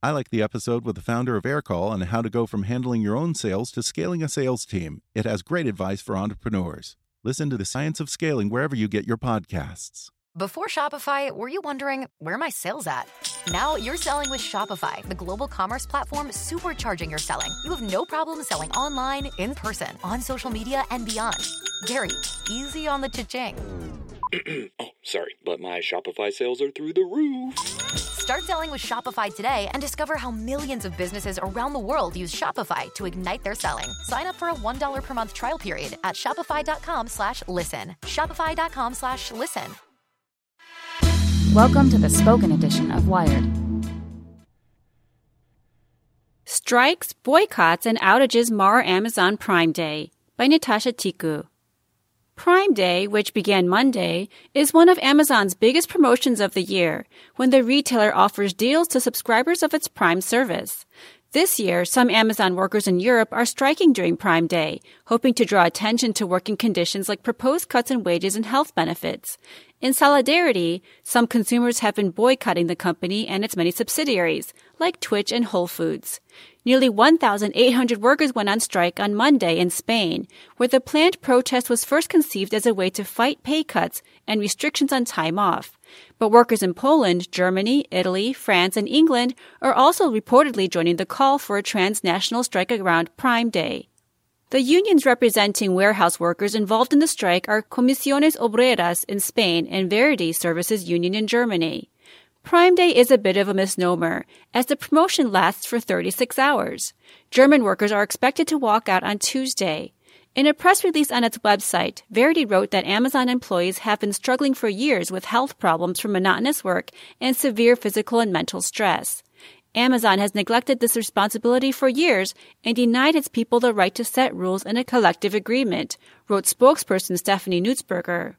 I like the episode with the founder of Aircall on how to go from handling your own sales to scaling a sales team. It has great advice for entrepreneurs. Listen to the science of scaling wherever you get your podcasts. Before Shopify, were you wondering where are my sales at? Now you're selling with Shopify, the global commerce platform supercharging your selling. You have no problem selling online, in person, on social media, and beyond. Gary, easy on the cha-ching. oh, sorry, but my Shopify sales are through the roof. Start selling with Shopify today and discover how millions of businesses around the world use Shopify to ignite their selling. Sign up for a $1 per month trial period at shopify.com slash listen. Shopify.com slash listen. Welcome to the spoken edition of Wired. Strikes, boycotts, and outages mar Amazon Prime Day by Natasha Tiku. Prime Day, which began Monday, is one of Amazon's biggest promotions of the year when the retailer offers deals to subscribers of its Prime service. This year, some Amazon workers in Europe are striking during Prime Day, hoping to draw attention to working conditions like proposed cuts in wages and health benefits. In solidarity, some consumers have been boycotting the company and its many subsidiaries, like Twitch and Whole Foods. Nearly 1,800 workers went on strike on Monday in Spain, where the planned protest was first conceived as a way to fight pay cuts and restrictions on time off. But workers in Poland, Germany, Italy, France, and England are also reportedly joining the call for a transnational strike around Prime Day. The unions representing warehouse workers involved in the strike are Comisiones Obreras in Spain and Verdi Services Union in Germany. Prime Day is a bit of a misnomer, as the promotion lasts for 36 hours. German workers are expected to walk out on Tuesday. In a press release on its website, Verdi wrote that Amazon employees have been struggling for years with health problems from monotonous work and severe physical and mental stress. Amazon has neglected this responsibility for years and denied its people the right to set rules in a collective agreement, wrote spokesperson Stephanie Nutzenberger.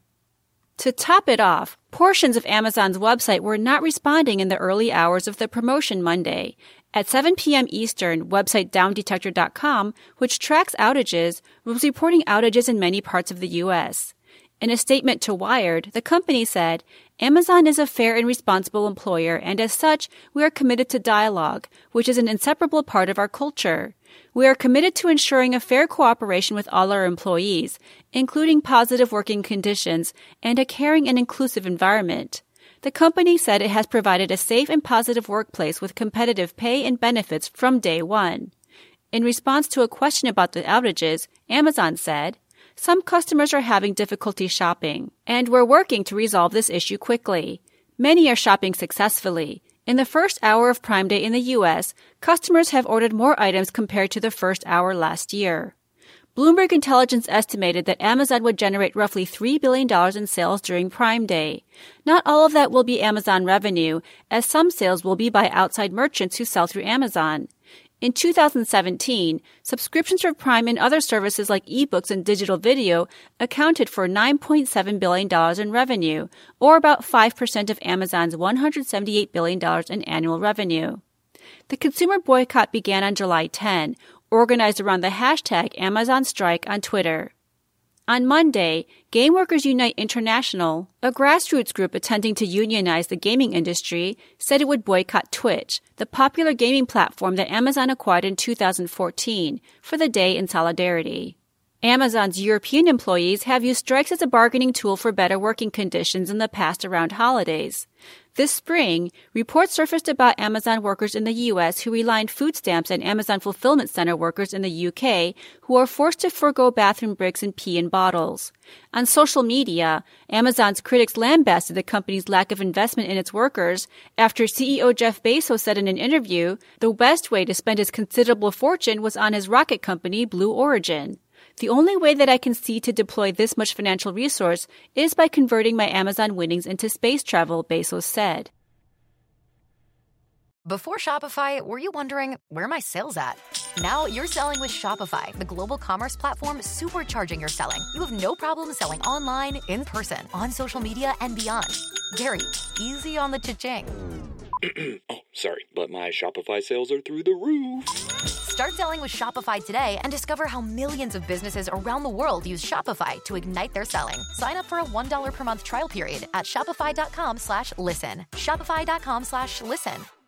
To top it off, portions of Amazon's website were not responding in the early hours of the promotion Monday. At 7 p.m. Eastern, website downdetector.com, which tracks outages, was reporting outages in many parts of the U.S. In a statement to Wired, the company said, Amazon is a fair and responsible employer, and as such, we are committed to dialogue, which is an inseparable part of our culture. We are committed to ensuring a fair cooperation with all our employees, including positive working conditions and a caring and inclusive environment. The company said it has provided a safe and positive workplace with competitive pay and benefits from day one. In response to a question about the outages, Amazon said, some customers are having difficulty shopping, and we're working to resolve this issue quickly. Many are shopping successfully. In the first hour of Prime Day in the US, customers have ordered more items compared to the first hour last year. Bloomberg Intelligence estimated that Amazon would generate roughly $3 billion in sales during Prime Day. Not all of that will be Amazon revenue, as some sales will be by outside merchants who sell through Amazon. In 2017, subscriptions for Prime and other services like ebooks and digital video accounted for $9.7 billion in revenue, or about 5% of Amazon's $178 billion in annual revenue. The consumer boycott began on July 10, organized around the hashtag Amazon Strike on Twitter. On Monday, Game Workers Unite International, a grassroots group attempting to unionize the gaming industry, said it would boycott Twitch, the popular gaming platform that Amazon acquired in 2014, for the day in solidarity. Amazon's European employees have used strikes as a bargaining tool for better working conditions in the past around holidays. This spring, reports surfaced about Amazon workers in the U.S. who rely on food stamps and Amazon Fulfillment Center workers in the U.K. who are forced to forego bathroom breaks and pee in bottles. On social media, Amazon's critics lambasted the company's lack of investment in its workers after CEO Jeff Bezos said in an interview the best way to spend his considerable fortune was on his rocket company, Blue Origin. The only way that I can see to deploy this much financial resource is by converting my Amazon winnings into space travel, Bezos said. Before Shopify, were you wondering where are my sales at? Now you're selling with Shopify, the global commerce platform supercharging your selling. You have no problem selling online, in person, on social media, and beyond. Gary, easy on the cha-ching. oh, sorry, but my Shopify sales are through the roof. Start selling with Shopify today and discover how millions of businesses around the world use Shopify to ignite their selling. Sign up for a $1 per month trial period at shopify.com slash listen. Shopify.com slash listen.